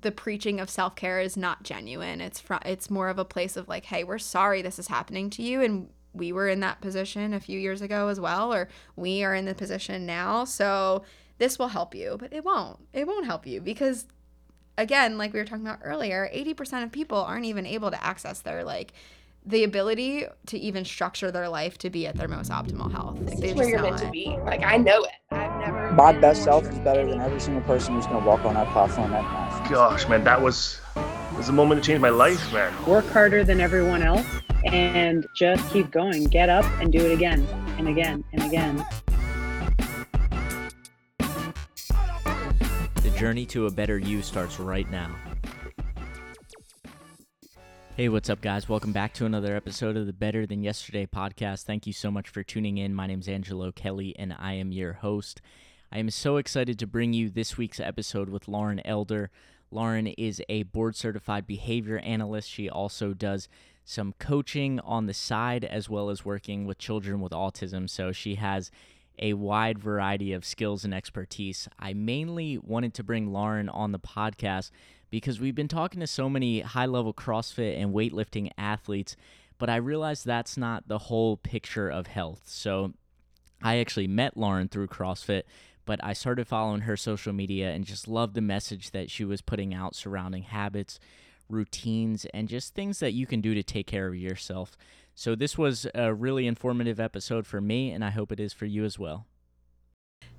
the preaching of self-care is not genuine. It's fr- it's more of a place of like, hey, we're sorry this is happening to you and we were in that position a few years ago as well or we are in the position now. So this will help you, but it won't. It won't help you because again, like we were talking about earlier, 80% of people aren't even able to access their like the ability to even structure their life to be at their most optimal health. Like, This is where you're meant to be. Like I know it. I've never. My been best self is better than every single person who's going to walk on that platform that night. Gosh, man, that was was a moment to change my life, man. work harder than everyone else and just keep going. Get up and do it again and again and again. The journey to a better you starts right now. Hey, what's up, guys? Welcome back to another episode of the Better Than Yesterday podcast. Thank you so much for tuning in. My name's Angelo Kelly, and I am your host. I am so excited to bring you this week's episode with Lauren Elder. Lauren is a board certified behavior analyst. She also does some coaching on the side as well as working with children with autism. So she has a wide variety of skills and expertise. I mainly wanted to bring Lauren on the podcast because we've been talking to so many high level CrossFit and weightlifting athletes, but I realized that's not the whole picture of health. So I actually met Lauren through CrossFit, but I started following her social media and just loved the message that she was putting out surrounding habits, routines, and just things that you can do to take care of yourself. So this was a really informative episode for me, and I hope it is for you as well.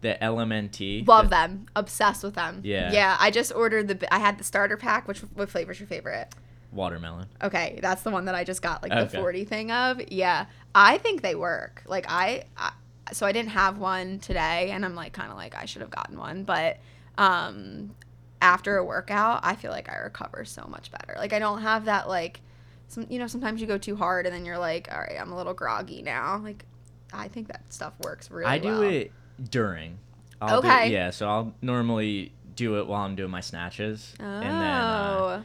The LMNT. Love the- them. Obsessed with them. Yeah. Yeah. I just ordered the. I had the starter pack. Which what flavor's your favorite? Watermelon. Okay, that's the one that I just got like Okay. the forty thing of. Yeah, I think they work. Like I, I so I didn't have one today, and I'm like kind of like I should have gotten one, but um, after a workout, I feel like I recover so much better. Like I don't have that like, some you know sometimes you go too hard and then you're like, all right, I'm a little groggy now. Like I think that stuff works really. I do well. it during. I'll do- Okay. yeah, so I'll normally do it while I'm doing my snatches, Oh. and then uh,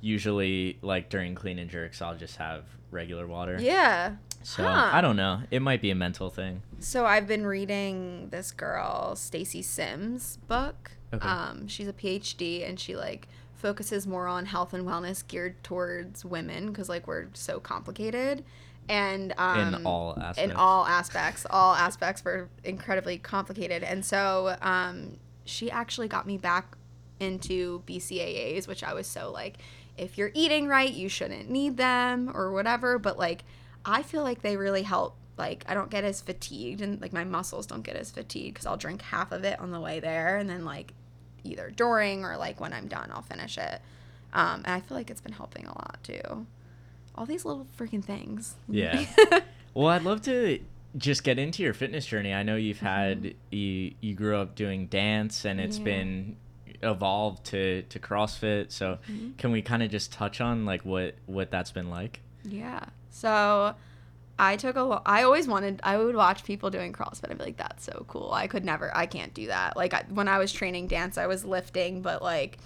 usually like during clean and jerks, I'll just have regular water. yeah. So Huh. I don't know. It might be a mental thing. So I've been reading this girl, Stacy Sims book. Okay. Um, she's a PhD and she like focuses more on health and wellness geared towards women because like we're so complicated and um, in all aspects. in all aspects all aspects were incredibly complicated and so um, she actually got me back into bcaas which i was so like if you're eating right you shouldn't need them or whatever but like i feel like they really help like i don't get as fatigued and like my muscles don't get as fatigued because i'll drink half of it on the way there and then like either during or like when i'm done i'll finish it um, and i feel like it's been helping a lot too all these little freaking things Yeah. well, I'd love to just get into your fitness journey. I know you've had you you grew up doing dance and it's Mm-hmm. Yeah. been evolved to to CrossFit. So Mm-hmm. can we kind of just touch on like what what that's been like? Yeah. So I took a lo- I always wanted I would watch people doing CrossFit. I'd be like that's so cool. I could never I can't do that. Like I, when I was training dance, I was lifting but like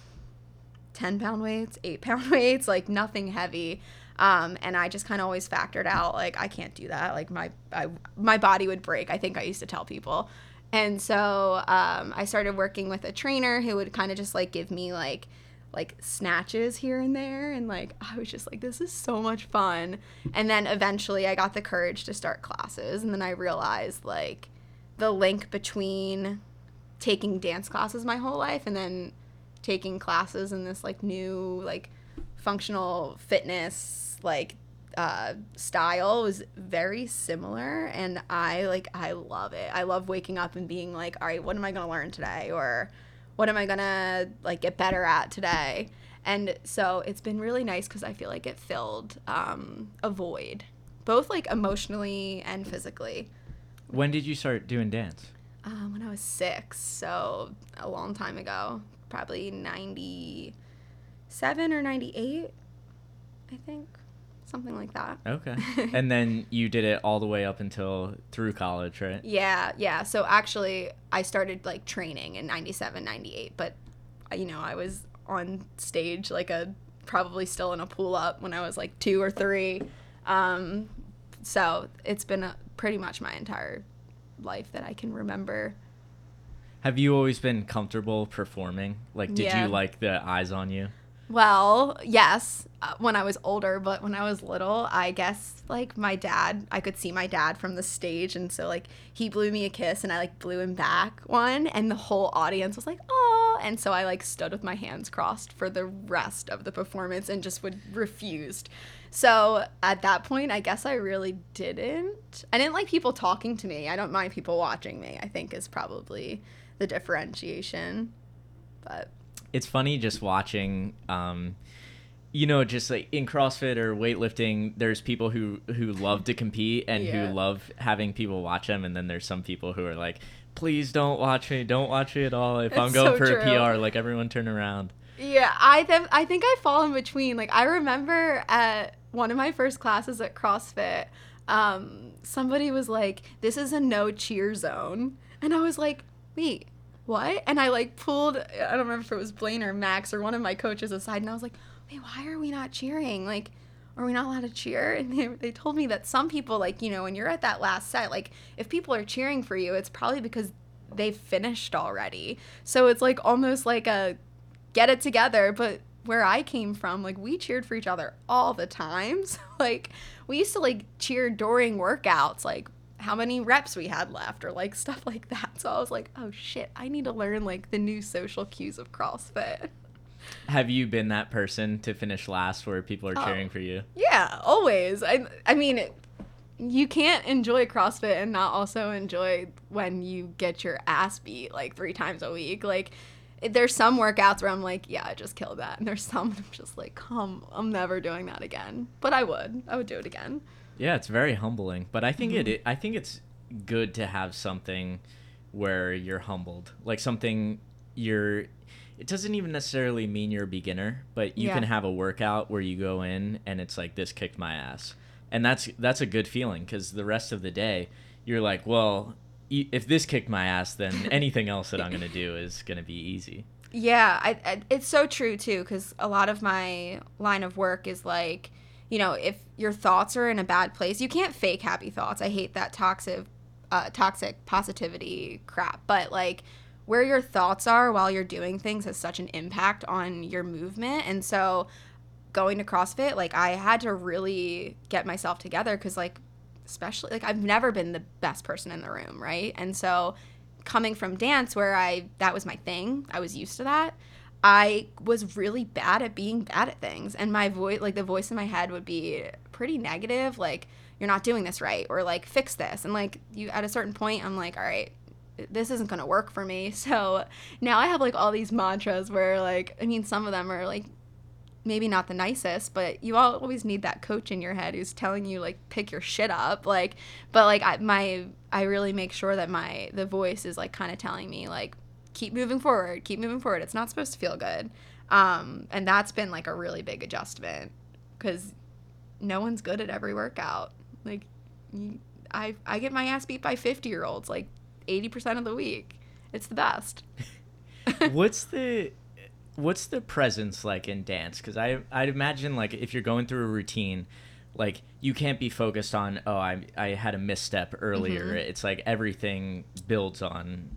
10 pound weights, 8 pound weights, like nothing heavy. Um, and I just kind of always factored out like I can't do that. Like my I, my body would break. I think I used to tell people. And so um, I started working with a trainer who would kind of just like give me like like snatches here and there and like I was just like this is so much fun. And then eventually I got the courage to start classes and then I realized like the link between taking dance classes my whole life and then taking classes in this like new like functional fitness like uh, style was very similar and i like i love it i love waking up and being like all right what am i going to learn today or what am i to like get better at today and so it's been really nice because i feel like it filled um, a void both like emotionally and physically When did you start doing dance? um, when I was six, so a long time ago, probably 97 or 98, I think. Something like that. Okay. and then you did it all the way up until through college, right? Yeah, yeah. So actually, I started like training in 97, 98, but uh, you know, I was on stage like a probably still in a pull up when I was like two or three. Um, so it's been a, pretty much my entire life that I can remember. Have you always been comfortable performing? Like, did Yeah. you like the eyes on you? Well, yes, uh, when I was older, but when I was little, I guess like my dad, I could see my dad from the stage, and so like he blew me a kiss, and I like blew him back one, and the whole audience was like, "Oh!" And so I like stood with my hands crossed for the rest of the performance and just would refused. So at that point, I guess I really didn't. I didn't like people talking to me. I don't mind people watching me. I think is probably the differentiation, but. It's funny just watching. Um, you know, just like in CrossFit or weightlifting, there's people who who love to compete and Yeah. who love having people watch them, and then there's some people who are like, "Please don't watch me, don't watch me at all. If I'm going so for a. PR, like everyone turn around." Yeah, I th- I think I fall in between. Like I remember at one of my first classes at CrossFit, um, somebody was like, "This is a no cheer zone," and I was like, "Wait, what?" And I like pulled. I don't remember if it was Blaine or Max or one of my coaches aside, and I was like, "Wait, why are we not cheering? Like." Are we not allowed to cheer? And they, they told me that some people, like, you know, when you're at that last set, like, if people are cheering for you, it's probably because they've finished already. So it's like almost like a get it together. But where I came from, like we cheered for each other all the time. So like we used to like cheer during workouts, like how many reps we had left or like stuff like that. So I was like, oh shit, I need to learn like the new social cues of CrossFit. Have you been that person to finish last where people are Oh. cheering for you? Yeah, always. I I mean, you can't enjoy CrossFit and not also enjoy when you get your ass beat like three times a week. Like, there's some workouts where I'm like, yeah, I just killed that, and there's some I'm just like, come, I'm never doing that again. But I would, I would do it again. Yeah, it's very humbling, but I think Mm-hmm. it. I think it's good to have something where you're humbled, like something you're. It doesn't even necessarily mean you're a beginner, but you Yeah. can have a workout where you go in and it's like this kicked my ass, and that's that's a good feeling because the rest of the day you're like, well, if this kicked my ass, then anything else that I'm gonna do is gonna be easy. Yeah, I, I it's so true too because a lot of my line of work is like, you know, if your thoughts are in a bad place, you can't fake happy thoughts. I hate that toxic, uh, toxic positivity crap. But like, where your thoughts are while you're doing things has such an impact on your movement, and so going to CrossFit, like I had to really get myself together because like especially like I've never been the best person in the room, right? And so coming from dance where I that was my thing, I was used to that. I was really bad at being bad at things and my voice like the voice in my head would be pretty negative like you're not doing this right or like fix this and like you at a certain point I'm like all right this isn't going to work for me. So now I have like all these mantras where like I mean some of them are like maybe not the nicest, but you always need that coach in your head who's telling you like pick your shit up. Like, but like I, my I really make sure that my the voice is like kind of telling me like keep moving forward, keep moving forward. It's not supposed to feel good, um, and that's been like a really big adjustment because no one's good at every workout. Like, you, I I get my ass beat by fifty year olds like eighty percent of the week. It's the best. what's the what's the presence like in dance because i i'd imagine like if you're going through a routine like you can't be focused on oh i i had a misstep earlier Mhm. it's like everything builds on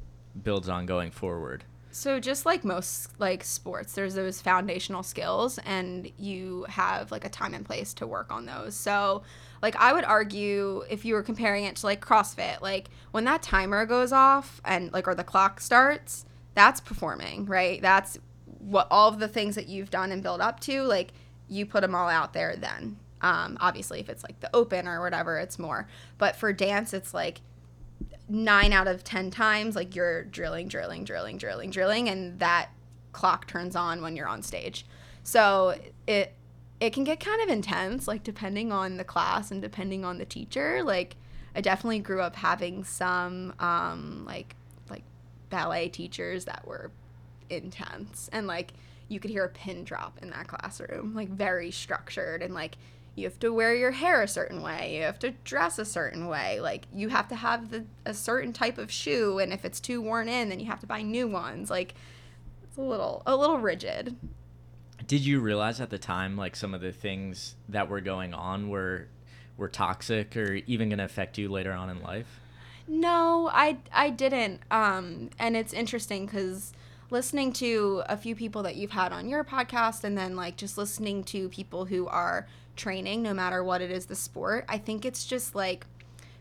builds on going forward So just like most like sports, there's those foundational skills and you have like a time and place to work on those. So like I would argue if you were comparing it to like CrossFit, like when that timer goes off and like or the clock starts, that's performing, right? That's what all of the things that you've done and build up to, like you put them all out there then. Um, obviously if it's like the open or whatever, it's more. But for dance, it's like nine out of ten times like you're drilling drilling drilling drilling drilling and that clock turns on when you're on stage. So it it can get kind of intense like depending on the class and depending on the teacher. Like i definitely grew up having some um like like ballet teachers that were intense and like you could hear a pin drop in that classroom like very structured and like you have to wear your hair a certain way. You have to dress a certain way. Like you have to have the, a certain type of shoe and if it's too worn in then you have to buy new ones. Like it's a little a little rigid. Did you realize at the time like some of the things that were going on were were toxic or even going to affect you later on in life? No, I I didn't. Um, and it's interesting because listening to a few people that you've had on your podcast, and then like just listening to people who are training, no matter what it is, the sport. I think it's just like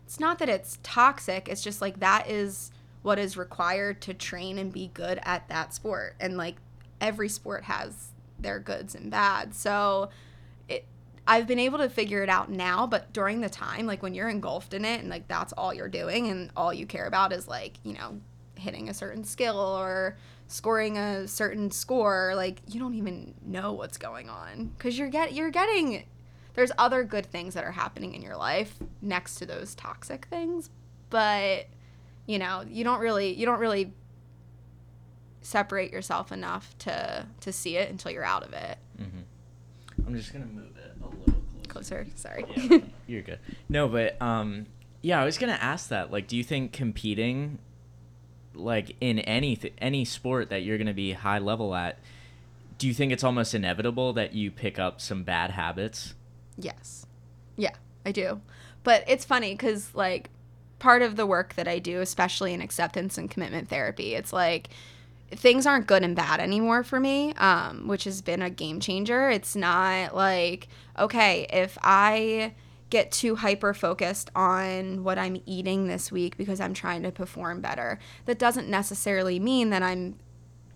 it's not that it's toxic. It's just like that is what is required to train and be good at that sport, and like every sport has their goods and bads. So it I've been able to figure it out now, but during the time, like when you're engulfed in it and like that's all you're doing and all you care about is like, you know, hitting a certain skill or scoring a certain score, like you don't even know what's going on cuz you're get you're getting there's other good things that are happening in your life next to those toxic things, but you know, you don't really you don't really separate yourself enough to to see it until you're out of it. Mm-hmm. I'm just gonna move it a little closer. Closer, sorry. Yeah, you're good. No, but um, yeah, I was gonna ask that. Like, do you think competing, like in any th- any sport that you're gonna be high level at, do you think it's almost inevitable that you pick up some bad habits? Yes. Yeah, I do. But it's funny because, like, part of the work that I do, especially in acceptance and commitment therapy, it's like things aren't good and bad anymore for me, um, which has been a game changer. It's not like, okay, if I get too hyper focused on what I'm eating this week because I'm trying to perform better, that doesn't necessarily mean that I'm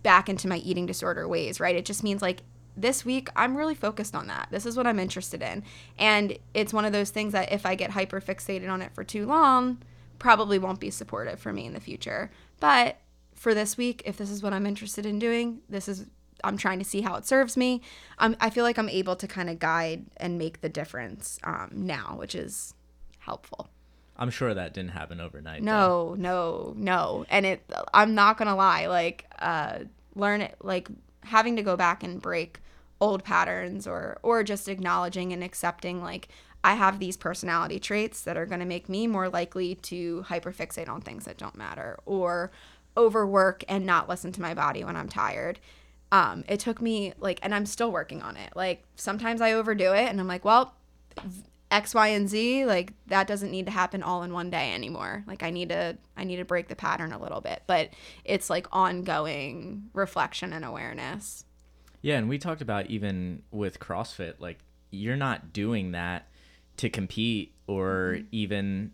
back into my eating disorder ways, right? It just means like this week I'm really focused on that. This is what I'm interested in. And it's one of those things that if I get hyper fixated on it for too long, probably won't be supportive for me in the future. But for this week, if this is what I'm interested in doing, this is I'm trying to see how it serves me. I'm, I feel like I'm able to kind of guide and make the difference um, now, which is helpful. I'm sure that didn't happen overnight. though. No, no, no. And it I'm not going to lie, like uh learn it like having to go back and break old patterns or or just acknowledging and accepting like I have these personality traits that are going to make me more likely to hyperfixate on things that don't matter or overwork and not listen to my body when I'm tired. Um, it took me like, and I'm still working on it. Like sometimes I overdo it, and I'm like, well, X, Y, and Z, like that doesn't need to happen all in one day anymore. Like I need to, I need to break the pattern a little bit. But it's like ongoing reflection and awareness. Yeah, and we talked about even with CrossFit, like you're not doing that to compete or Mm-hmm. even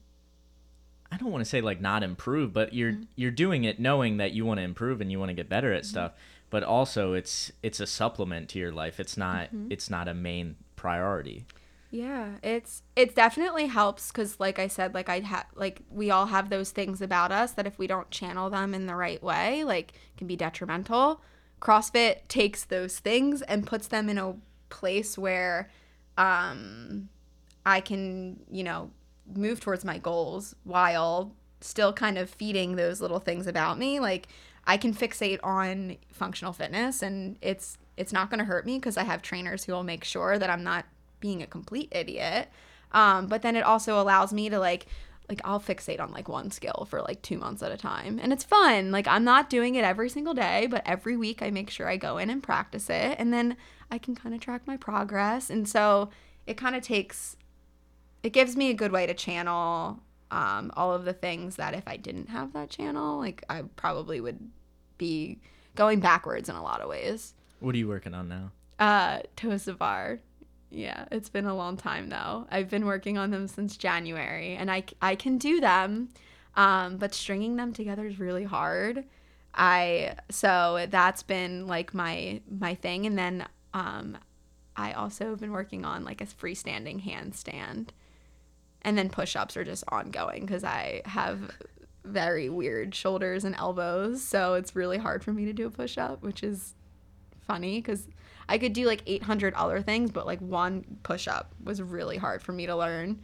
I don't want to say like not improve, but you're Mm-hmm. you're doing it knowing that you want to improve and you want to get better Mm-hmm. at stuff, but also it's it's a supplement to your life. It's not Mm-hmm. it's not a main priority. Yeah, it's it definitely helps because, like I said, like I have like we all have those things about us that if we don't channel them in the right way, like can be detrimental. CrossFit takes those things and puts them in a place where um I can, you know, move towards my goals while still kind of feeding those little things about me. Like I can fixate on functional fitness and it's it's not going to hurt me because I have trainers who will make sure that I'm not being a complete idiot. Um, but then it also allows me to like like I'll fixate on like one skill for like 2 months at a time. And it's fun. Like I'm not doing it every single day, but every week I make sure I go in and practice it and then I can kind of track my progress. And so it kind of takes it gives me a good way to channel um, all of the things that if I didn't have that channel, like I probably would be going backwards in a lot of ways. What are you working on now? Uh, toes-to-bar. Yeah, it's been a long time though. I've been working on them since January, and I I can do them, um, but stringing them together is really hard. I so that's been like my my thing, and then um, I also have been working on like a freestanding handstand, and then push-ups are just ongoing because I have very weird shoulders and elbows, so it's really hard for me to do a push-up, which is funny because I could do like 800 other things, but like one push up was really hard for me to learn.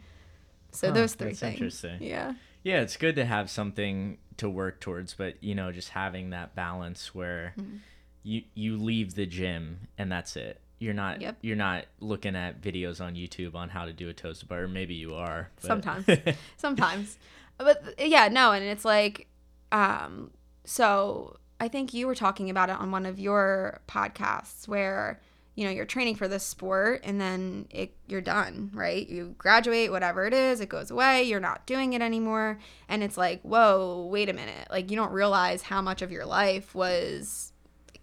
So Huh, those three that's things. interesting. Yeah. Yeah, it's good to have something to work towards, but you know, just having that balance where Mm-hmm. you you leave the gym and that's it. You're not Yep. you're not looking at videos on YouTube on how to do a toes-to-bar. Or maybe you are. but- Sometimes. Sometimes. But yeah, no, and it's like, um, so I think you were talking about it on one of your podcasts where you know you're training for this sport and then it you're done right you graduate whatever it is it goes away you're not doing it anymore and it's like whoa wait a minute like you don't realize how much of your life was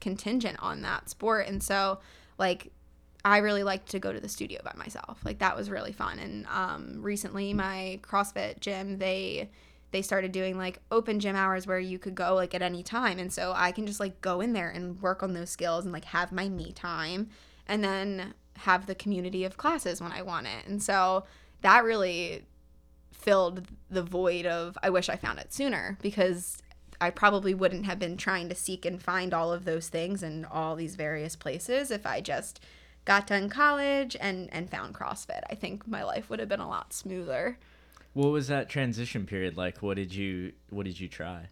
contingent on that sport and so like I really liked to go to the studio by myself. Like that was really fun. And um, recently, my CrossFit gym they they started doing like open gym hours where you could go like at any time, and so I can just like go in there and work on those skills and like have my me time, and then have the community of classes when I want it. And so that really filled the void of I wish I found it sooner because I probably wouldn't have been trying to seek and find all of those things in all these various places if I just got done college and and found CrossFit. I think my life would have been a lot smoother. What was that transition period like? What did you what did you try?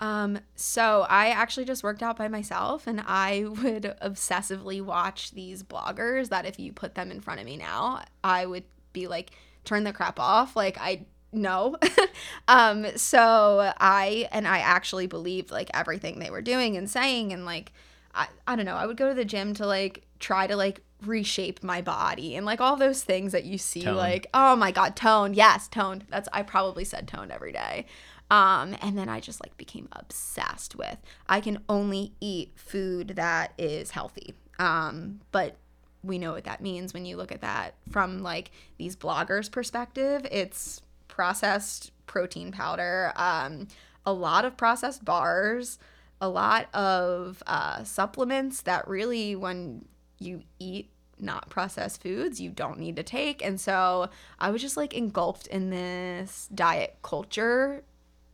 Um, so I actually just worked out by myself and I would obsessively watch these bloggers that if you put them in front of me now, I would be like, turn the crap off. Like I no. um, so I and I actually believed like everything they were doing and saying and like I, I don't know, I would go to the gym to like try to like reshape my body and like all those things that you see Tone. like oh my god tone yes toned. That's i probably said toned every day. Um and then i just like became obsessed with i can only eat food that is healthy. Um but we know what that means when you look at that from like these bloggers perspective. It's processed protein powder um a lot of processed bars a lot of uh, supplements that really when you eat not processed foods you don't need to take. And so i was just like engulfed in this diet culture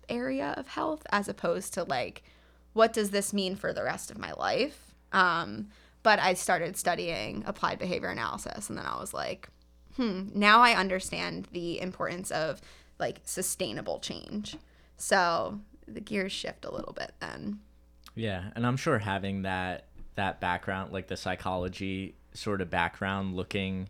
area of health as opposed to like what does this mean for the rest of my life? Um, but i started studying applied behavior analysis and then i was like hmm now i understand the importance of like sustainable change. So the gears shift a little bit then. Yeah, and I'm sure having that that background, like the psychology sort of background, looking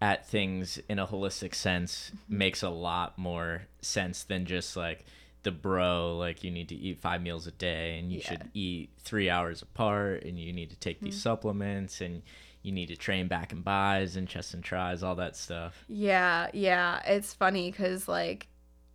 at things in a holistic sense, mm-hmm. makes a lot more sense than just like the bro, like you need to eat five meals a day and you Yeah. should eat three hours apart and you need to take these mm-hmm. supplements and you need to train back and bis and chest and tris, all that stuff. Yeah, yeah. It's funny because, like,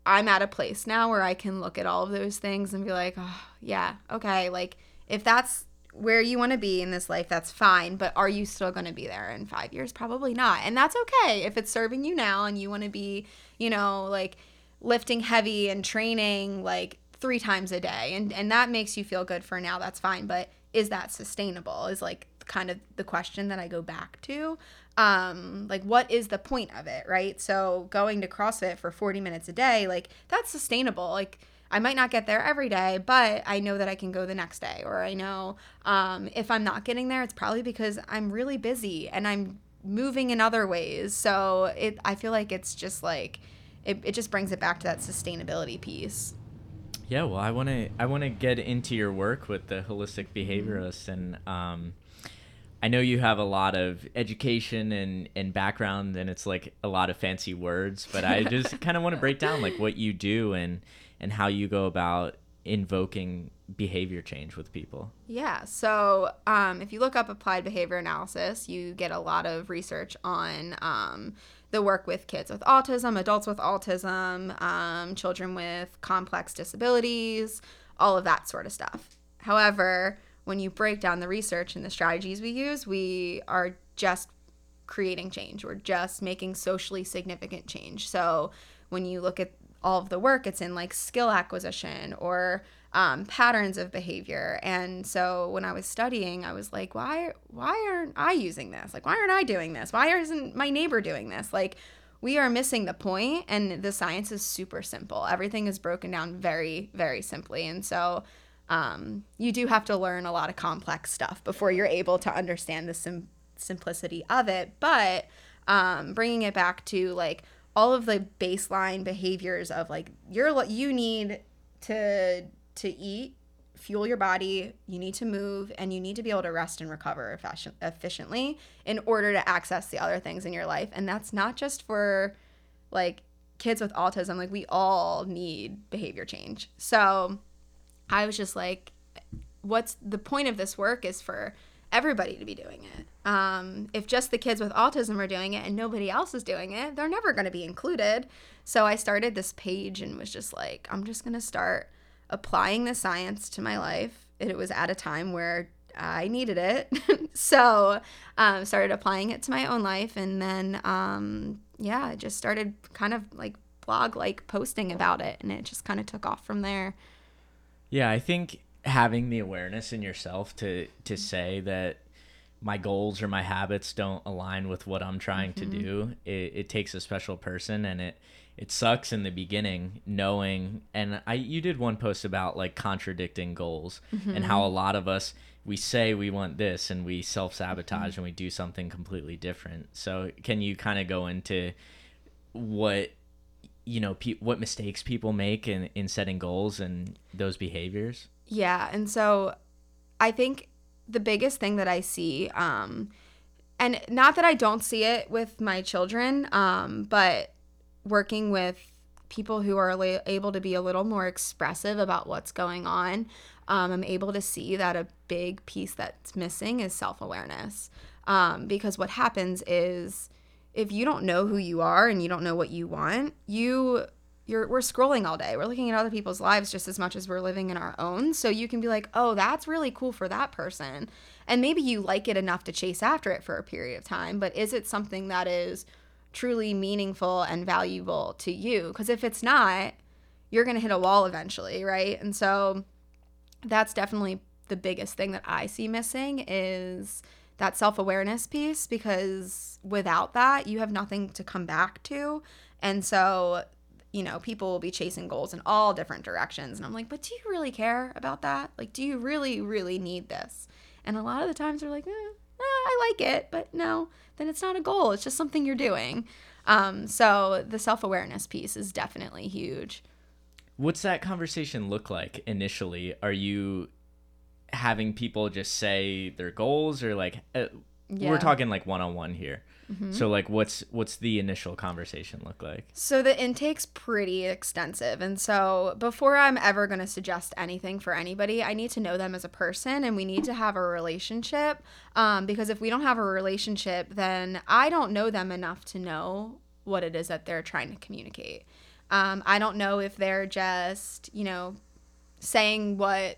I'm at a place now where I can look at all of those things and be like, oh, yeah, okay. Like, if that's where you want to be in this life, that's fine. But are you still going to be there in five years? Probably not. And that's okay if it's serving you now and you want to be, you know, like lifting heavy and training like three times a day and and that makes you feel good for now that's fine but is that sustainable is like kind of the question that I go back to um like what is the point of it right so going to CrossFit for 40 minutes a day like that's sustainable like I might not get there every day, but I know that I can go the next day. Or I know um, if I'm not getting there, it's probably because I'm really busy and I'm moving in other ways. So it, I feel like it's just like, it, it just brings it back to that sustainability piece. Yeah, well, I want to I want to get into your work with the holistic behaviorist, and um, I know you have a lot of education and and background, and it's like a lot of fancy words, but I just kind of want to break down like what you do and and how you go about invoking behavior change with people. Yeah. So um, if you look up applied behavior analysis, you get a lot of research on um, the work with kids with autism, adults with autism, um, children with complex disabilities, all of that sort of stuff. However, when you break down the research and the strategies we use, we are just creating change. We're just making socially significant change. So when you look at all of the work, it's in like skill acquisition or um, patterns of behavior. And so when I was studying, I was like, why why aren't I using this? Like, why aren't I doing this? Why isn't my neighbor doing this? Like, we are missing the point, and the science is super simple. Everything is broken down very, very simply. And so um, you do have to learn a lot of complex stuff before you're able to understand the sim- simplicity of it. But um, bringing it back to like all of the baseline behaviors of like you're you need to to eat fuel your body you need to move and you need to be able to rest and recover efficient, efficiently in order to access the other things in your life. And that's not just for like kids with autism. Like we all need behavior change. So i was just like what's the point of this work is for everybody to be doing it. Um, if just the kids with autism are doing it and nobody else is doing it, they're never going to be included. So I started this page and was just like, I'm just going to start applying the science to my life. It was at a time where I needed it. so um, started applying it to my own life. And then, um, yeah, I just started kind of like blog like posting about it. And it just kind of took off from there. Yeah, I think having the awareness in yourself to to say that my goals or my habits don't align with what I'm trying mm-hmm. to do, it, it takes a special person and it it sucks in the beginning knowing and I you did one post about like contradicting goals mm-hmm. and how a lot of us we say we want this and we self-sabotage mm-hmm. and we do something completely different. So can you kind of go into what you know pe- what mistakes people make in in setting goals and those behaviors? Yeah, and so I think the biggest thing that I see um and not that I don't see it with my children, um, but working with people who are la- able to be a little more expressive about what's going on, um, I'm able to see that a big piece that's missing is self awareness. Um, because what happens is if you don't know who you are and you don't know what you want, you you're we're scrolling all day. We're looking at other people's lives just as much as we're living in our own. So you can be like, "Oh, that's really cool for that person." And maybe you like it enough to chase after it for a period of time, but is it something that is truly meaningful and valuable to you. Because if it's not, you're going to hit a wall eventually, right? And so that's definitely the biggest thing that I see missing is that self-awareness piece because without that, you have nothing to come back to. And so, you know, people will be chasing goals in all different directions and I'm like, "But do you really care about that? Like do you really really need this?" And a lot of the times they're like, eh, I like it, but no, then it's not a goal. It's just something you're doing. Um, so the self awareness piece is definitely huge. What's that conversation look like initially? Are you having people just say their goals or like uh, yeah. we're talking like one on one here? Mm-hmm. So like what's what's the initial conversation look like? So the intake's pretty extensive. And so before I'm ever going to suggest anything for anybody, I need to know them as a person and we need to have a relationship. Um, because if we don't have a relationship, then I don't know them enough to know what it is that they're trying to communicate. Um, I don't know if they're just, you know, saying what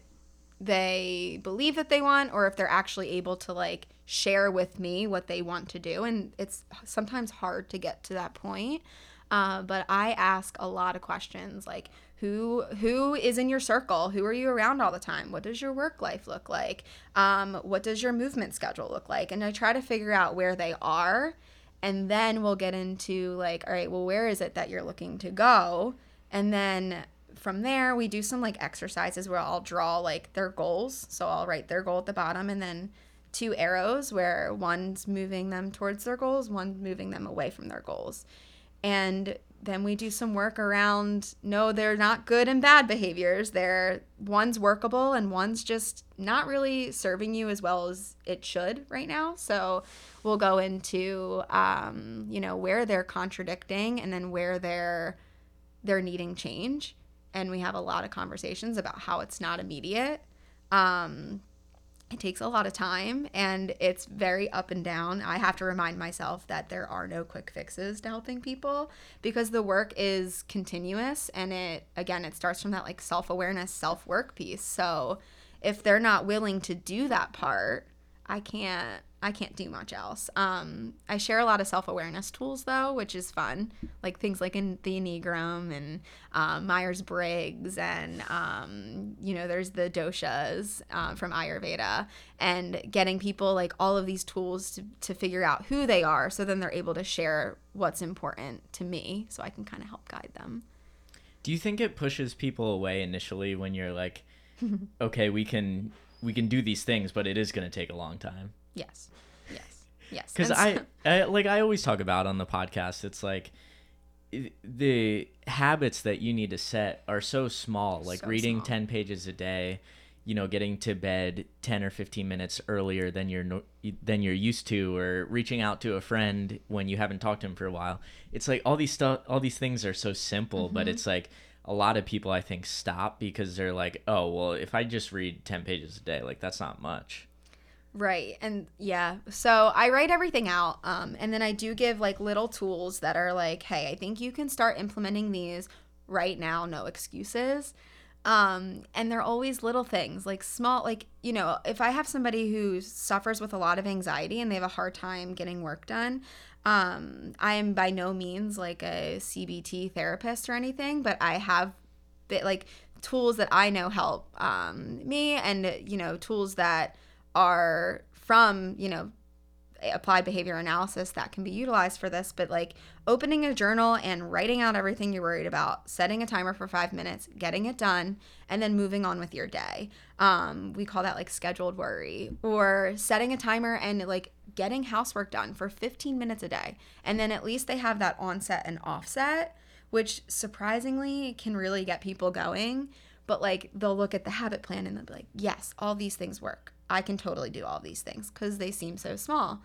they believe that they want or if they're actually able to like share with me what they want to do and it's sometimes hard to get to that point uh, but i ask a lot of questions like who who is in your circle? Who are you around all the time? What does your work life look like? Um, what does your movement schedule look like? And i try to figure out where they are and then we'll get into like all right well where is it that you're looking to go? And then from there, we do some like exercises where I'll draw like their goals. So I'll write their goal at the bottom and then two arrows where one's moving them towards their goals, one moving them away from their goals. And then we do some work around no, they're not good and bad behaviors. They're one's workable and one's just not really serving you as well as it should right now. So we'll go into um, you know, where they're contradicting and then where they're they're needing change and we have a lot of conversations about how it's not immediate. Um, it takes a lot of time and it's very up and down. I have to remind myself that there are no quick fixes to helping people because the work is continuous and it again it starts from that like self-awareness, self-work piece. So if they're not willing to do that part, I can't I can't do much else. Um, I share a lot of self awareness tools though, which is fun, like things like in the Enneagram and um, Myers Briggs, and um, you know, there's the doshas uh, from Ayurveda, and getting people like all of these tools to, to figure out who they are, so then they're able to share what's important to me, so I can kind of help guide them. Do you think it pushes people away initially when you're like, okay, we can we can do these things, but it is going to take a long time? Yes. Yes. Because I, I, like I always talk about on the podcast, it's like the habits that you need to set are so small. Like so reading small. ten pages a day, you know, getting to bed ten or fifteen minutes earlier than you're than you're used to, or reaching out to a friend when you haven't talked to him for a while. It's like all these stuff, all these things are so simple, mm-hmm. but it's like a lot of people I think stop because they're like, oh well, if I just read ten pages a day, like that's not much. Right. And yeah. So I write everything out. Um, and then I do give like little tools that are like, hey, I think you can start implementing these right now, no excuses. Um, and they're always little things, like small, like, you know, if I have somebody who suffers with a lot of anxiety and they have a hard time getting work done, um, I am by no means like a CBT therapist or anything, but I have bit like tools that I know help um, me and, you know, tools that are from, you know, applied behavior analysis that can be utilized for this, but like opening a journal and writing out everything you're worried about, setting a timer for five minutes, getting it done, and then moving on with your day. Um, we call that like scheduled worry, or setting a timer and like getting housework done for 15 minutes a day. And then at least they have that onset and offset, which surprisingly can really get people going. But like they'll look at the habit plan and they'll be like, yes, all these things work. I can totally do all these things because they seem so small.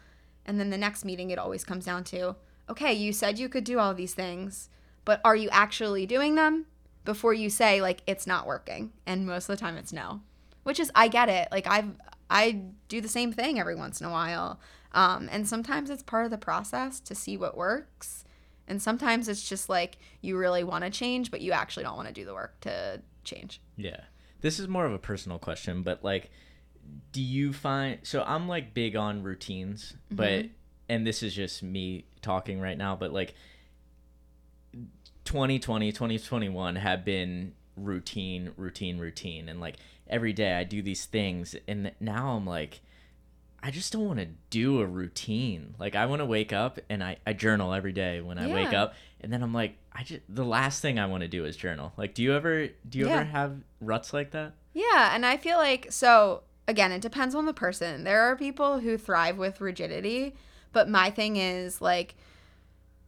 And then the next meeting, it always comes down to okay, you said you could do all these things, but are you actually doing them before you say, like, it's not working? And most of the time, it's no, which is, I get it. Like, I've, I do the same thing every once in a while. Um, and sometimes it's part of the process to see what works. And sometimes it's just like you really want to change, but you actually don't want to do the work to change. Yeah. This is more of a personal question, but like, do you find so I'm like big on routines, but Mm-hmm. and this is just me talking right now, but like 2020, 2021 have been routine, routine, routine. And like every day I do these things. And now I'm like, I just don't want to do a routine. Like I want to wake up and I, I journal every day when I wake up. And then I'm like, I just, the last thing I want to do is journal. Like, do you ever, do you Yeah. ever have ruts like that? Yeah, and I feel like so again, it depends on the person. There are people who thrive with rigidity, but my thing is like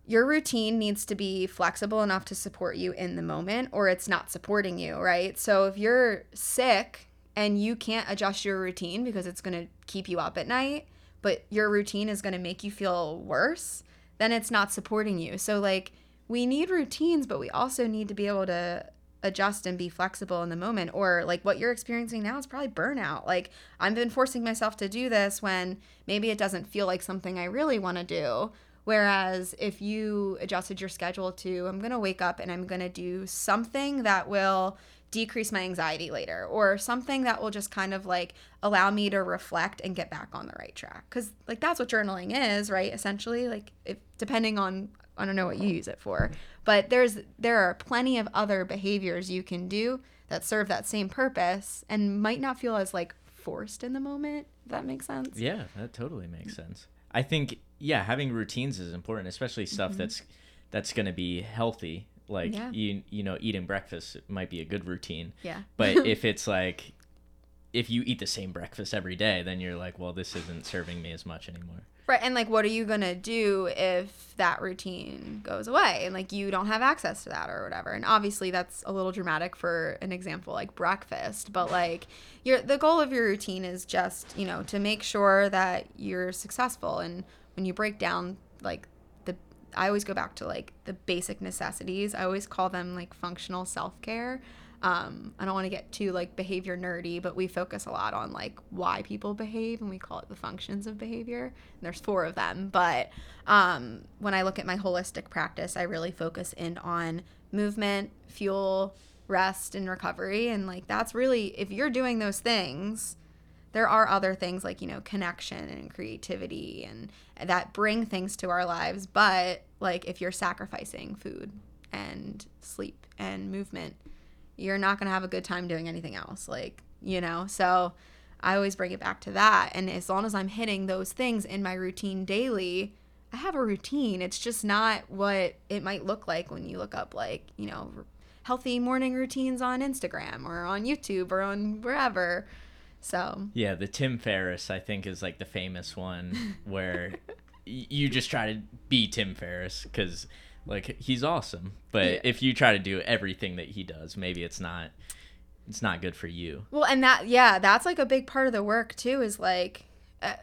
your routine needs to be flexible enough to support you in the moment or it's not supporting you, right? So if you're sick and you can't adjust your routine because it's going to keep you up at night, but your routine is going to make you feel worse, then it's not supporting you. So like we need routines, but we also need to be able to adjust and be flexible in the moment or like what you're experiencing now is probably burnout. Like i've been forcing myself to do this when maybe it doesn't feel like something i really want to do. Whereas if you adjusted your schedule to i'm going to wake up and i'm going to do something that will decrease my anxiety later or something that will just kind of like allow me to reflect and get back on the right track. Cuz like that's what journaling is right? Essentially like if depending on I don't know what you use it for, but there's there are plenty of other behaviors you can do that serve that same purpose and might not feel as like forced in the moment. If that makes sense. Yeah, that totally makes sense. I think yeah, having routines is important, especially stuff that's that's going to be healthy. Like Mm-hmm. Yeah. you you know, eating breakfast might be a good routine. Yeah. But if it's like if you eat the same breakfast every day, then you're like, well, this isn't serving me as much anymore. Right, and like, what are you gonna do if that routine goes away and like you don't have access to that or whatever? And obviously, that's a little dramatic for an example like breakfast, but like, your the goal of your routine is just you know to make sure that you're successful. And when you break down like the, I always go back to like the basic necessities. I always call them like functional self care. Um, I don't want to get too like behavior nerdy, but we focus a lot on like why people behave and we call it the functions of behavior. And there's four of them, but um, when I look at my holistic practice, I really focus in on movement, fuel, rest, and recovery. And like that's really if you're doing those things, there are other things like you know connection and creativity and that bring things to our lives. But like if you're sacrificing food and sleep and movement you're not going to have a good time doing anything else like you know? So i always bring it back to that and as long as i'm hitting those things in my routine daily i have a routine. It's just not what it might look like when you look up like you know healthy morning routines on instagram or on youtube or on wherever. So. Yeah, the Tim Ferriss I think is like the famous one where y- you just try to be Tim Ferriss cuz like he's awesome, but Yeah. if you try to do everything that he does, maybe it's not it's not good for you. Well, and that yeah, that's like a big part of the work too. Is like, uh,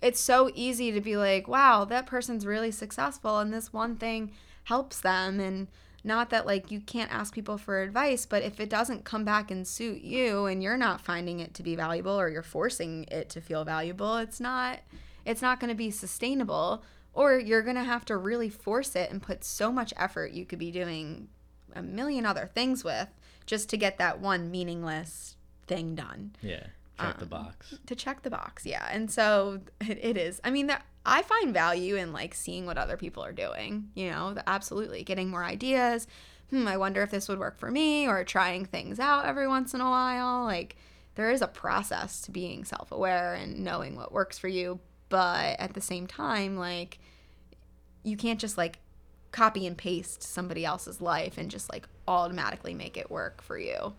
it's so easy to be like, wow, that person's really successful, and this one thing helps them, and not that like you can't ask people for advice, but if it doesn't come back and suit you and you're not finding it to be valuable or you're forcing it to feel valuable, it's not it's not going to be sustainable or you're going to have to really force it and put so much effort you could be doing a million other things with just to get that one meaningless thing done. Yeah. Check the Um, box. to check the box yeah. And so it, it is. I mean that i find value in like seeing what other people are doing you know the- absolutely. Getting more ideas. Hmm i wonder if this would work for me or trying things out every once in a while. Like there is a process to being self-aware and knowing what works for you but at the same time like you can't just like copy and paste somebody else's life and just like automatically make it work for you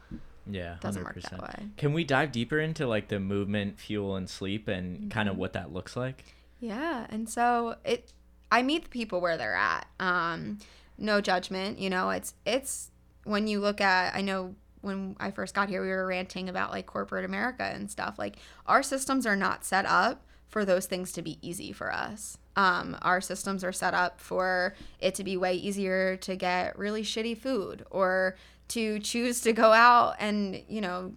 Yeah. doesn't work that way Can we dive deeper into like the movement, fuel, and sleep and kind Mm-hmm. of what that looks like? Yeah, and so it I meet the people where they're at. Um no judgment, you know, it's it's when you look at I know when I first got here we were ranting about like corporate America and stuff. Like our systems are not set up for those things to be easy for us. Um, our systems are set up for it to be way easier to get really shitty food or to choose to go out and, you know,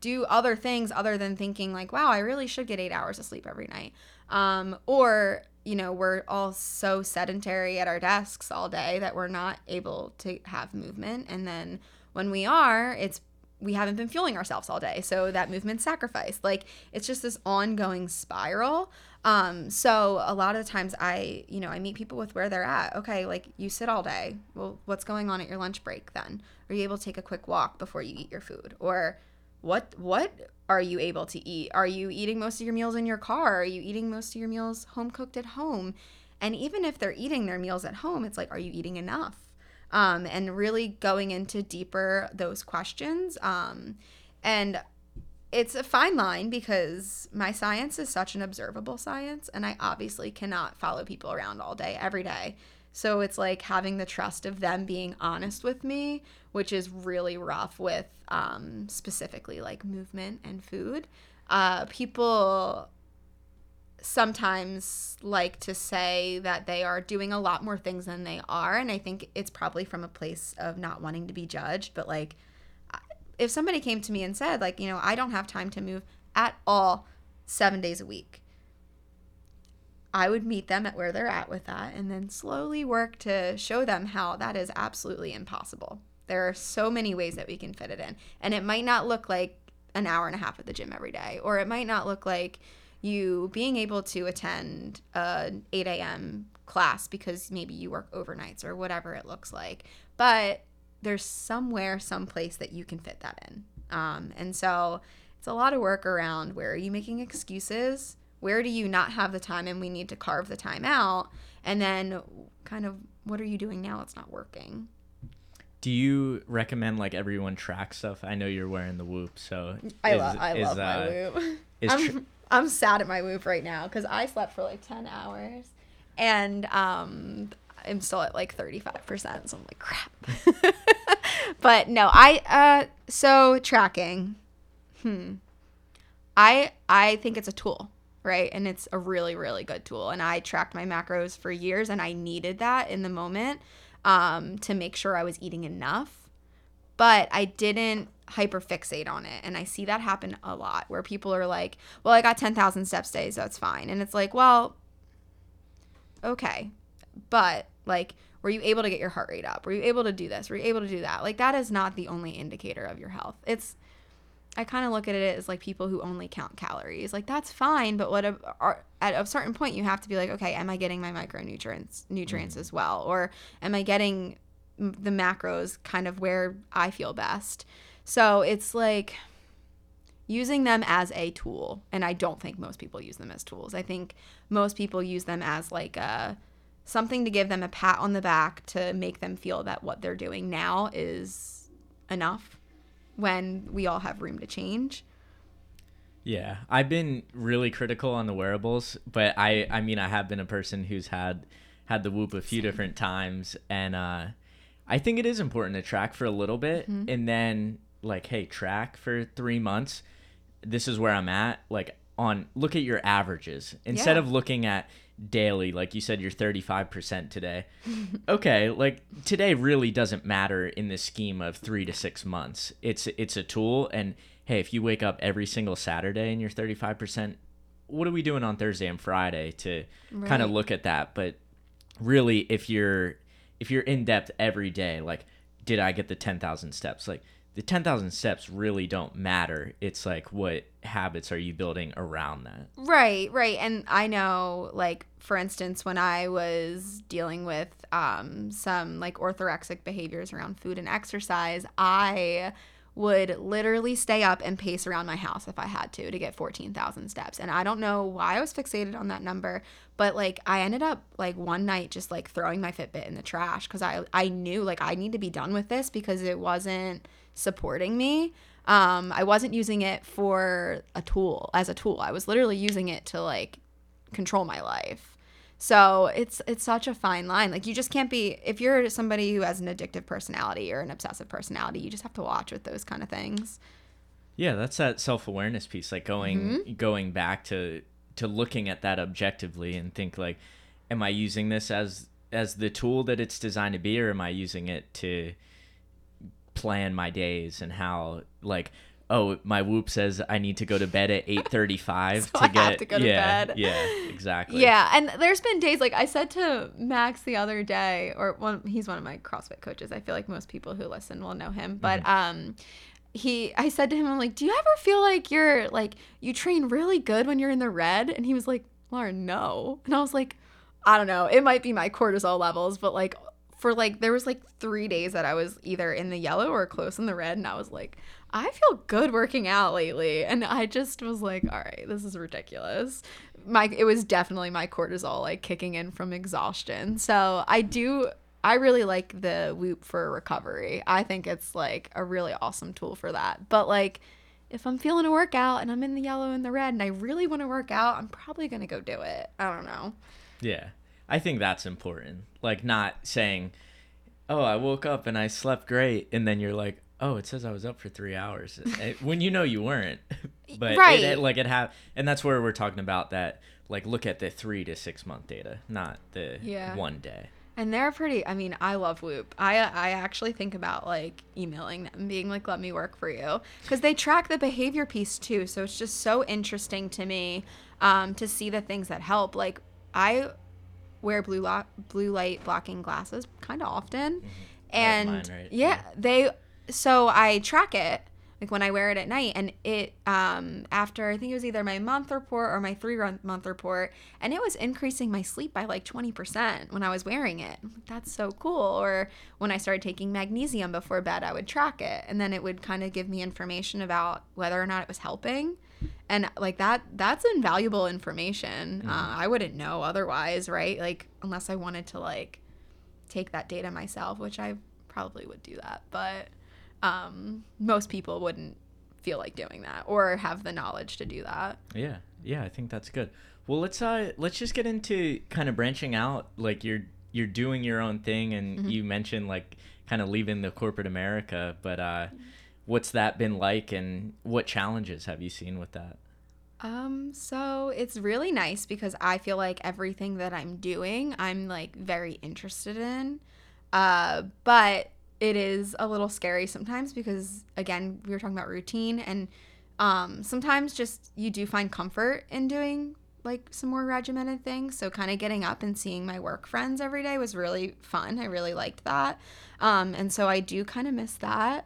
do other things other than thinking like wow i really should get eight hours of sleep every night um, or you know we're all so sedentary at our desks all day that we're not able to have movement and then when we are it's we haven't been fueling ourselves all day. So that movement sacrificed like it's just this ongoing spiral. Um, so a lot of the times i you know i meet people with where they're at. Okay like you sit all day. Well what's going on at your lunch break then? Are you able to take a quick walk before you eat your food? Or what what are you able to eat? Are you eating most of your meals in your car? Are you eating most of your meals home cooked at home? And even if they're eating their meals at home it's like are you eating enough um, and really going into deeper those questions um, and it's a fine line because my science is such an observable science and i obviously cannot follow people around all day every day so it's like having the trust of them being honest with me, which is really rough with um, specifically like movement and food. Uh, people sometimes like to say that they are doing a lot more things than they are. And I think it's probably from a place of not wanting to be judged. But like, if somebody came to me and said, like, you know, I don't have time to move at all seven days a week, I would meet them at where they're at with that and then slowly work to show them how that is absolutely impossible. There are so many ways that we can fit it in. And it might not look like an hour and a half at the gym every day, or it might not look like you being able to attend an 8 a.m. class because maybe you work overnights or whatever it looks like. But there's somewhere, someplace that you can fit that in. Um, and so it's a lot of work around where are you making excuses? Where do you not have the time and we need to carve the time out? And then kind of what are you doing now? It's not working. Do you recommend like everyone track stuff? I know you're wearing the whoop, so I, is- love I is, love uh, my whoop. is tr- I'm sad at my whoop right now because I slept for like 10 hours and um, I'm still at like 35%. So I'm like, crap. but no, I, uh, so tracking, hmm. I, I think it's a tool, right? And it's a really, really good tool. And I tracked my macros for years and I needed that in the moment um, to make sure I was eating enough but I didn't hyperfixate on it. And I see that happen a lot where people are like, well, I got 10,000 steps today, so it's fine. And it's like, well, okay. But like, were you able to get your heart rate up? Were you able to do this? Were you able to do that? Like, that is not the only indicator of your health. It's, I kind of look at it as like people who only count calories. Like that's fine, but what a, are, at a certain point you have to be like, okay, am I getting my micronutrients nutrients mm. as well, or am I getting the macros kind of where I feel best? So it's like using them as a tool, and I don't think most people use them as tools. I think most people use them as like a something to give them a pat on the back to make them feel that what they're doing now is enough when we all have room to change. Yeah, I've been really critical on the wearables, but I I mean I have been a person who's had had the whoop a few different times and uh I think it is important to track for a little bit Mm-hmm. and then like hey, track for 3 months. This is where I'm at like on look at your averages instead Yeah. of looking at daily. Like you said, you're 35% today. okay, like today really doesn't matter in the scheme of three to six months. It's it's a tool, and hey, if you wake up every single Saturday and you're 35%, what are we doing on Thursday and Friday to kind of look at that? But really, if you're if you're in depth every day, like did I get the 10,000 steps? Like the 10,000 steps really don't matter. It's like what habits are you building around that? Right, right. And I know, like, for instance, when I was dealing with um, some like orthorexic behaviors around food and exercise, I would literally stay up and pace around my house if I had to to get 14,000 steps. And I don't know why I was fixated on that number, but like I ended up like one night just like throwing my Fitbit in the trash cuz I I knew like I need to be done with this because it wasn't supporting me. Um I wasn't using it for a tool as a tool. I was literally using it to like control my life. So it's it's such a fine line. Like you just can't be if you're somebody who has an addictive personality or an obsessive personality, you just have to watch with those kind of things. Yeah, that's that self-awareness piece like going going back to to looking at that objectively and think like am I using this as as the tool that it's designed to be or am I using it to plan my days and how like oh my whoop says I need to go to bed at 8:35 So to I get to go to yeah bed. yeah exactly Yeah, and there's been days like I said to Max the other day, or one he's one of my CrossFit coaches. I feel like most people who listen will know him, but um, he I said to him, I'm like, do you ever feel like you're like you train really good when you're in the red? And he was like, Laura, no. And I was like, I don't know, it might be my cortisol levels, but like for like there was like three days that I was either in the yellow or close in the red, and I was like, I feel good working out lately, and I just was like, all right, this is ridiculous. My it was definitely my cortisol like kicking in from exhaustion. So I do. I really like the Whoop for recovery. I think it's like a really awesome tool for that. But like, if I'm feeling a workout and I'm in the yellow and the red and I really want to work out, I'm probably gonna go do it. I don't know. Yeah. I think that's important. Like not saying, "Oh, I woke up and I slept great," and then you're like, "Oh, it says I was up for 3 hours." Eh, when you know you weren't. but it- Right. it, like it have and that's where we're talking about that like look at the 3 to 6 month data, not the Yeah. one day. And they're pretty. I mean, I love Whoop. I I actually think about like emailing them, being like, "Let me work for you," because they track the behavior piece too. So it's just so interesting to me um, to see the things that help. Like I wear blue lo- blue light blocking glasses kind of often, have and mine, right? yeah, Yeah. they. So I track it like when I wear it at night, and it um after I think it was either my month report or my three month report, and it was increasing my sleep by like twenty percent when I was wearing it. Like, That's so cool. Or when I started taking magnesium before bed, I would track it, and then it would kind of give me information about whether or not it was helping. And like that, that's invaluable information. Uh, I wouldn't know otherwise, right? Like unless I wanted to like take that data myself, which I probably would do that, but um, most people wouldn't feel like doing that or have the knowledge to do that. Yeah. Yeah, I think that's good. Well, let's uh let's just get into kind of branching out like you're you're doing your own thing and Mm-hmm. you mentioned like kind of leaving the corporate America, but uh what's that been like and what challenges have you seen with that? Um, so it's really nice because I feel like everything that I'm doing, I'm like very interested in. Uh, but it is a little scary sometimes because again, we were talking about routine and um sometimes just you do find comfort in doing like some more regimented things. So kind of getting up and seeing my work friends every day was really fun. I really liked that. Um, and so I do kind of miss that.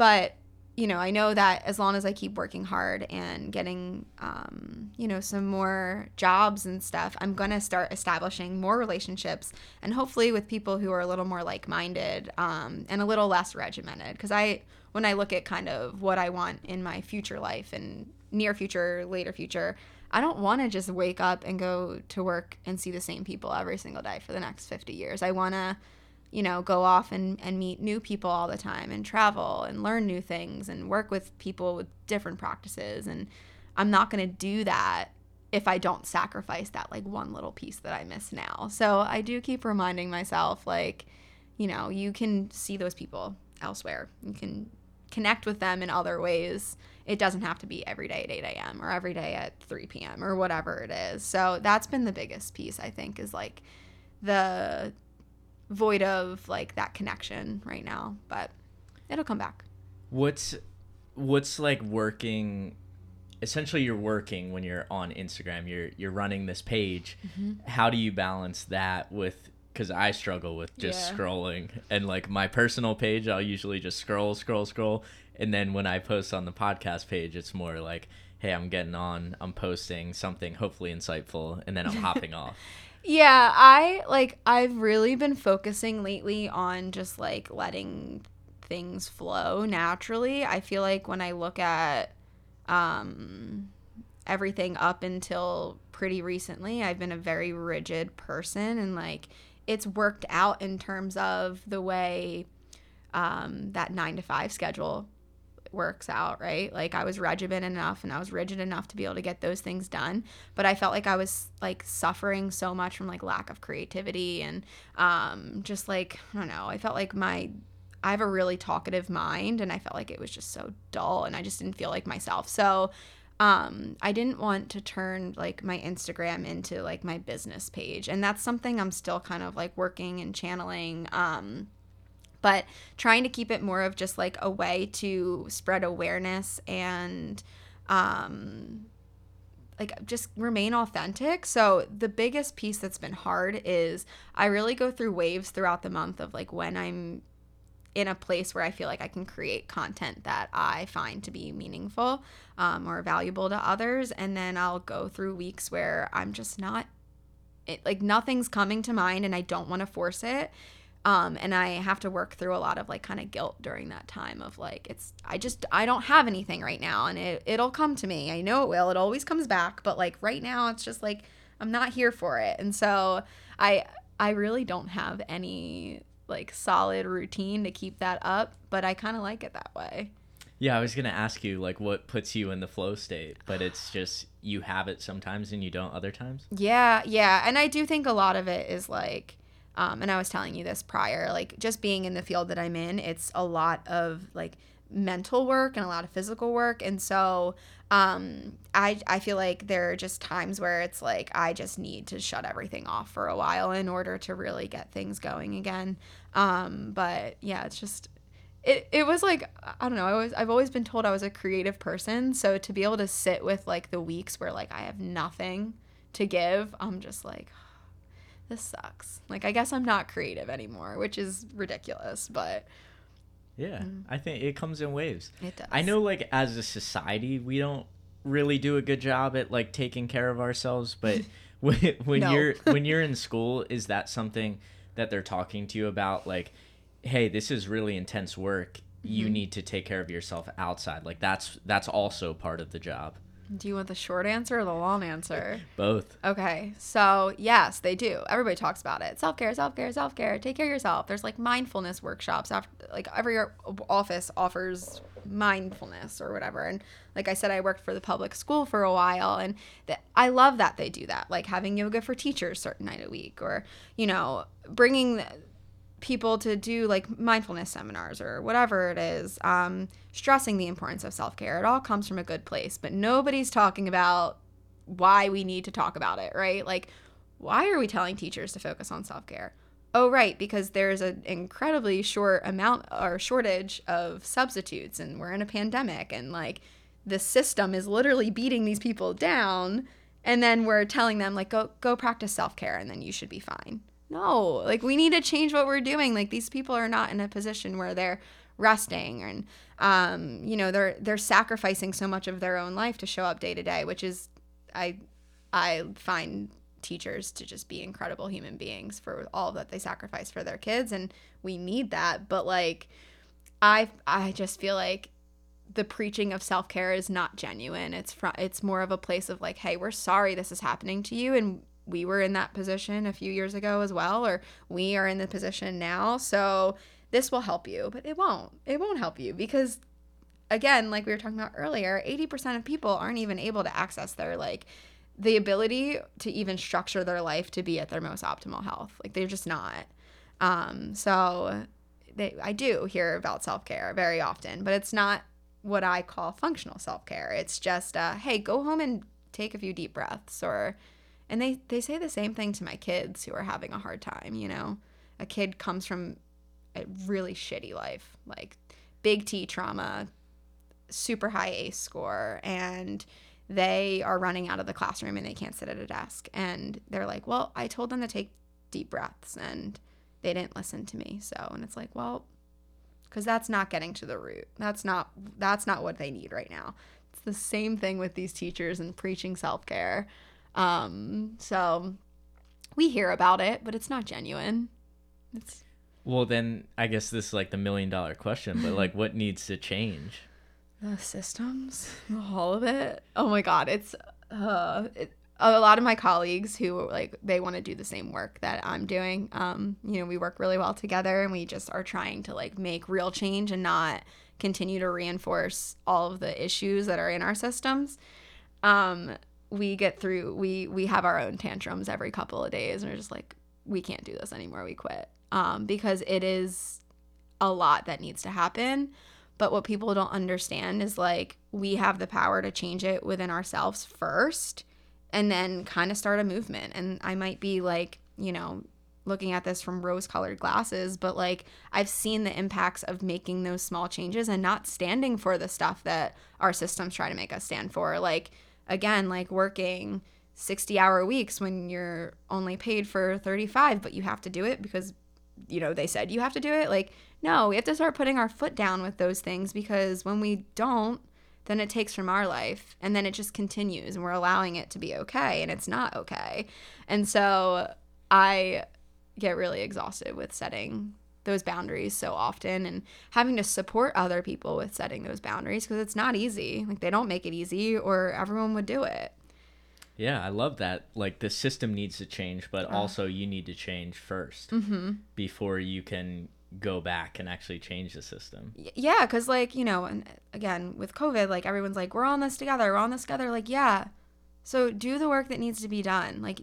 But you know, I know that as long as I keep working hard and getting, um, you know, some more jobs and stuff, I'm going to start establishing more relationships and hopefully with people who are a little more like minded um, and a little less regimented. Because I, when I look at kind of what I want in my future life and near future, later future, I don't want to just wake up and go to work and see the same people every single day for the next 50 years. I want to you know, go off and, and meet new people all the time and travel and learn new things and work with people with different practices. And I'm not going to do that if I don't sacrifice that like one little piece that I miss now. So I do keep reminding myself, like, you know, you can see those people elsewhere. You can connect with them in other ways it doesn't have to be every day at 8 a.m. or every day at 3 p.m. or whatever it is. So that's been the biggest piece, I think, is like the void of like that connection right now. But it'll come back. What's what's like working essentially you're working when you're on Instagram. You're you're running this page. Mm-hmm. How do you balance that with cuz I struggle with just Yeah. scrolling and like my personal page I'll usually just scroll scroll scroll and then when I post on the podcast page it's more like hey, I'm getting on, I'm posting something hopefully insightful and then I'm hopping off. Yeah, I like I've really been focusing lately on just like letting things flow naturally. I feel like when I look at um everything up until pretty recently, I've been a very rigid person and like it's worked out in terms of the way um that 9 to 5 schedule works out, right? Like I was regimented enough and I was rigid enough to be able to get those things done, but I felt like I was like suffering so much from like lack of creativity and um just like I don't know, I felt like my I have a really talkative mind and I felt like it was just so dull and I just didn't feel like myself. So um I didn't want to turn like my Instagram into like my business page and that's something I'm still kind of like working and channeling um but trying to keep it more of just like a way to spread awareness and um like just remain authentic. So the biggest piece that's been hard is I really go through waves throughout the month of like when I'm in a place where I feel like I can create content that I find to be meaningful um, or valuable to others. And then I'll go through weeks where I'm just not, it, like, nothing's coming to mind and I don't want to force it. Um, and I have to work through a lot of like kind of guilt during that time of like, it's, I just, I don't have anything right now and it, it'll come to me. I know it will. It always comes back. But like right now, it's just like, I'm not here for it. And so I, I really don't have any like solid routine to keep that up, but I kind of like it that way. Yeah, I was gonna ask you like what puts you in the flow state, but it's just you have it sometimes and you don't other times. Yeah, yeah, and I do think a lot of it is like, um, and I was telling you this prior, like just being in the field that I'm in, it's a lot of like mental work and a lot of physical work, and so um, I I feel like there are just times where it's like I just need to shut everything off for a while in order to really get things going again. Um, but yeah, it's just it, it was like I don't know. I was I've always been told I was a creative person, so to be able to sit with like the weeks where like I have nothing to give, I'm just like this sucks. Like I guess I'm not creative anymore, which is ridiculous, but Yeah, I think it comes in waves. it does. I know like as a society we don't really do a good job at like taking care of ourselves, but when, when No. you're when you're in school, is that something that they're talking to you about like hey, this is really intense work. You Mm-hmm. need to take care of yourself outside. Like that's that's also part of the job. Do you want the short answer or the long answer? Both. Okay, so yes, they do. Everybody talks about it. Self care, self care, self care. Take care of yourself. There's like mindfulness workshops. After like every office offers mindfulness or whatever. And like I said, I worked for the public school for a while, and that I love that they do that. Like having yoga for teachers certain night a week, or you know, bringing people to do like mindfulness seminars or whatever it is, um, stressing the importance of self care. It all comes from a good place, but nobody's talking about why we need to talk about it, right? Like, why are we telling teachers to focus on self care? Oh, right, because there's an incredibly short amount or shortage of substitutes, and we're in a pandemic, and like the system is literally beating these people down, and then we're telling them like go go practice self care, and then you should be fine. No, like we need to change what we're doing. Like these people are not in a position where they're resting and um, you know they're they're sacrificing so much of their own life to show up day to day, which is I I find teachers to just be incredible human beings for all that they sacrifice for their kids and we need that but like I I just feel like the preaching of self-care is not genuine it's fr- it's more of a place of like hey we're sorry this is happening to you and we were in that position a few years ago as well or we are in the position now. So this will help you but it won't it won't help you because again like we were talking about earlier 80% of people aren't even able to access their like the ability to even structure their life to be at their most optimal health. Like they're just not. Um so they i do hear about self-care very often but it's not what I call functional self care. It's just, uh, hey, go home and take a few deep breaths, or, and they they say the same thing to my kids who are having a hard time. You know, a kid comes from a really shitty life, like big T trauma, super high ACE score, and they are running out of the classroom and they can't sit at a desk. And they're like, well, I told them to take deep breaths and they didn't listen to me. So, and it's like, well, because that's not getting to the root. That's not that's not what they need right now. It's the same thing with these teachers and preaching self care. Um, so we hear about it, but it's not genuine. It's Well, then I guess this is like the million dollar question, but like what needs to change? the systems, all of it. Oh my god, it's uh, it, a lot of my colleagues who like they want to do the same work that I'm doing. Um, you know, we work really well together, and we just are trying to like make real change and not continue to reinforce all of the issues that are in our systems. Um, we get through. We we have our own tantrums every couple of days, and we're just like, we can't do this anymore. We quit um, because it is a lot that needs to happen. But what people don't understand is like we have the power to change it within ourselves first and then kind of start a movement. And I might be like, you know, looking at this from rose colored glasses, but like I've seen the impacts of making those small changes and not standing for the stuff that our systems try to make us stand for. Like, again, like working 60 hour weeks when you're only paid for 35, but you have to do it because, you know, they said you have to do it. Like, no, we have to start putting our foot down with those things because when we don't, then it takes from our life and then it just continues and we're allowing it to be okay and it's not okay. And so I get really exhausted with setting those boundaries so often and having to support other people with setting those boundaries because it's not easy. Like they don't make it easy or everyone would do it. Yeah, I love that. Like the system needs to change, but also you need to change 1st mm-hmm. before you can go back and actually change the system. Yeah because like you know and again with covid like everyone's like we're on this together we're on this together like yeah so do the work that needs to be done like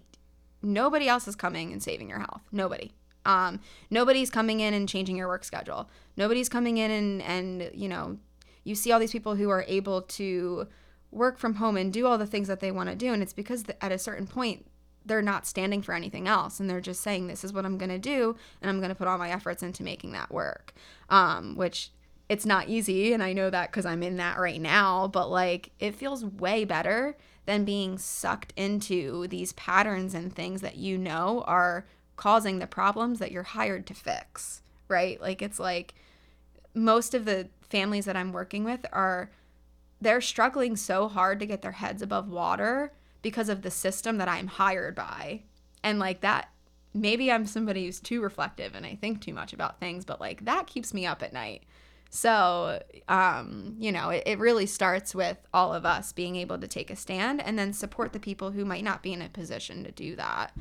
nobody else is coming and saving your health nobody um nobody's coming in and changing your work schedule. Nobody's coming in and and you know you see all these people who are able to work from home and do all the things that they want to do and it's because at a certain point they're not standing for anything else and they're just saying this is what i'm going to do and i'm going to put all my efforts into making that work. Um, which it's not easy and i know that because i'm in that right now but like it feels way better than being sucked into these patterns and things that you know are causing the problems that you're hired to fix right like it's like most of the families that i'm working with are they're struggling so hard to get their heads above water because of the system that I'm hired by. And like that, maybe I'm somebody who's too reflective and I think too much about things, but like that keeps me up at night. So, um, you know, it, it really starts with all of us being able to take a stand and then support the people who might not be in a position to do that.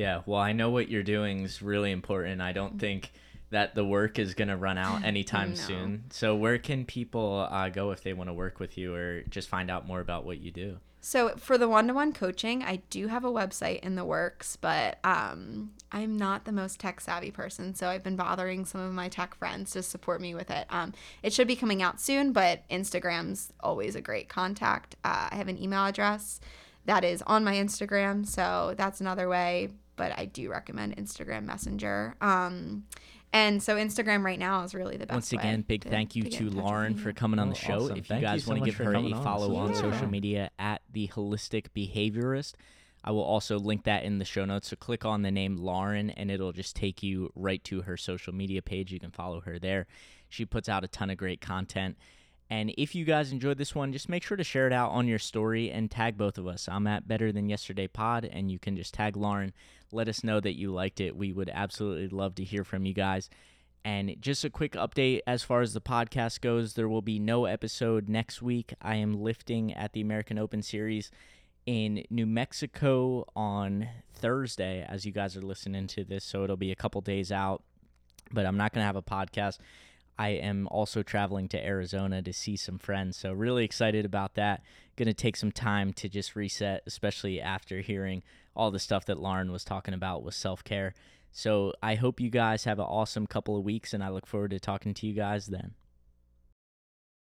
Yeah, well, I know what you're doing is really important. I don't think that the work is going to run out anytime No. soon. So, where can people uh, go if they want to work with you or just find out more about what you do? So for the one-to-one coaching, I do have a website in the works, but um, I'm not the most tech savvy person, so I've been bothering some of my tech friends to support me with it. Um, it should be coming out soon, but Instagram's always a great contact. Uh, I have an email address that is on my Instagram, so that's another way. But I do recommend Instagram Messenger. Um, and so Instagram right now is really the best. Once way again, big to- thank you get to in touch with Lauren for coming on Oh, the show. awesome. If you Thank you guys so want to much give her a coming on. follow on Yeah. social media at the Holistic Behaviorist, I will also link that in the show notes. So click on the name Lauren and it'll just take you right to her social media page. You can follow her there. She puts out a ton of great content. And if you guys enjoyed this one, just make sure to share it out on your story and tag both of us. I'm at Better Than Yesterday Pod, and you can just tag Lauren. Let us know that you liked it. We would absolutely love to hear from you guys. And just a quick update as far as the podcast goes, there will be no episode next week. I am lifting at the American Open Series in New Mexico on Thursday as you guys are listening to this, so it'll be a couple days out. But I'm not going to have a podcast. I am also traveling to Arizona to see some friends, so really excited about that. Going to take some time to just reset, especially after hearing all the stuff that Lauren was talking about with self care. So I hope you guys have an awesome couple of weeks, and I look forward to talking to you guys then.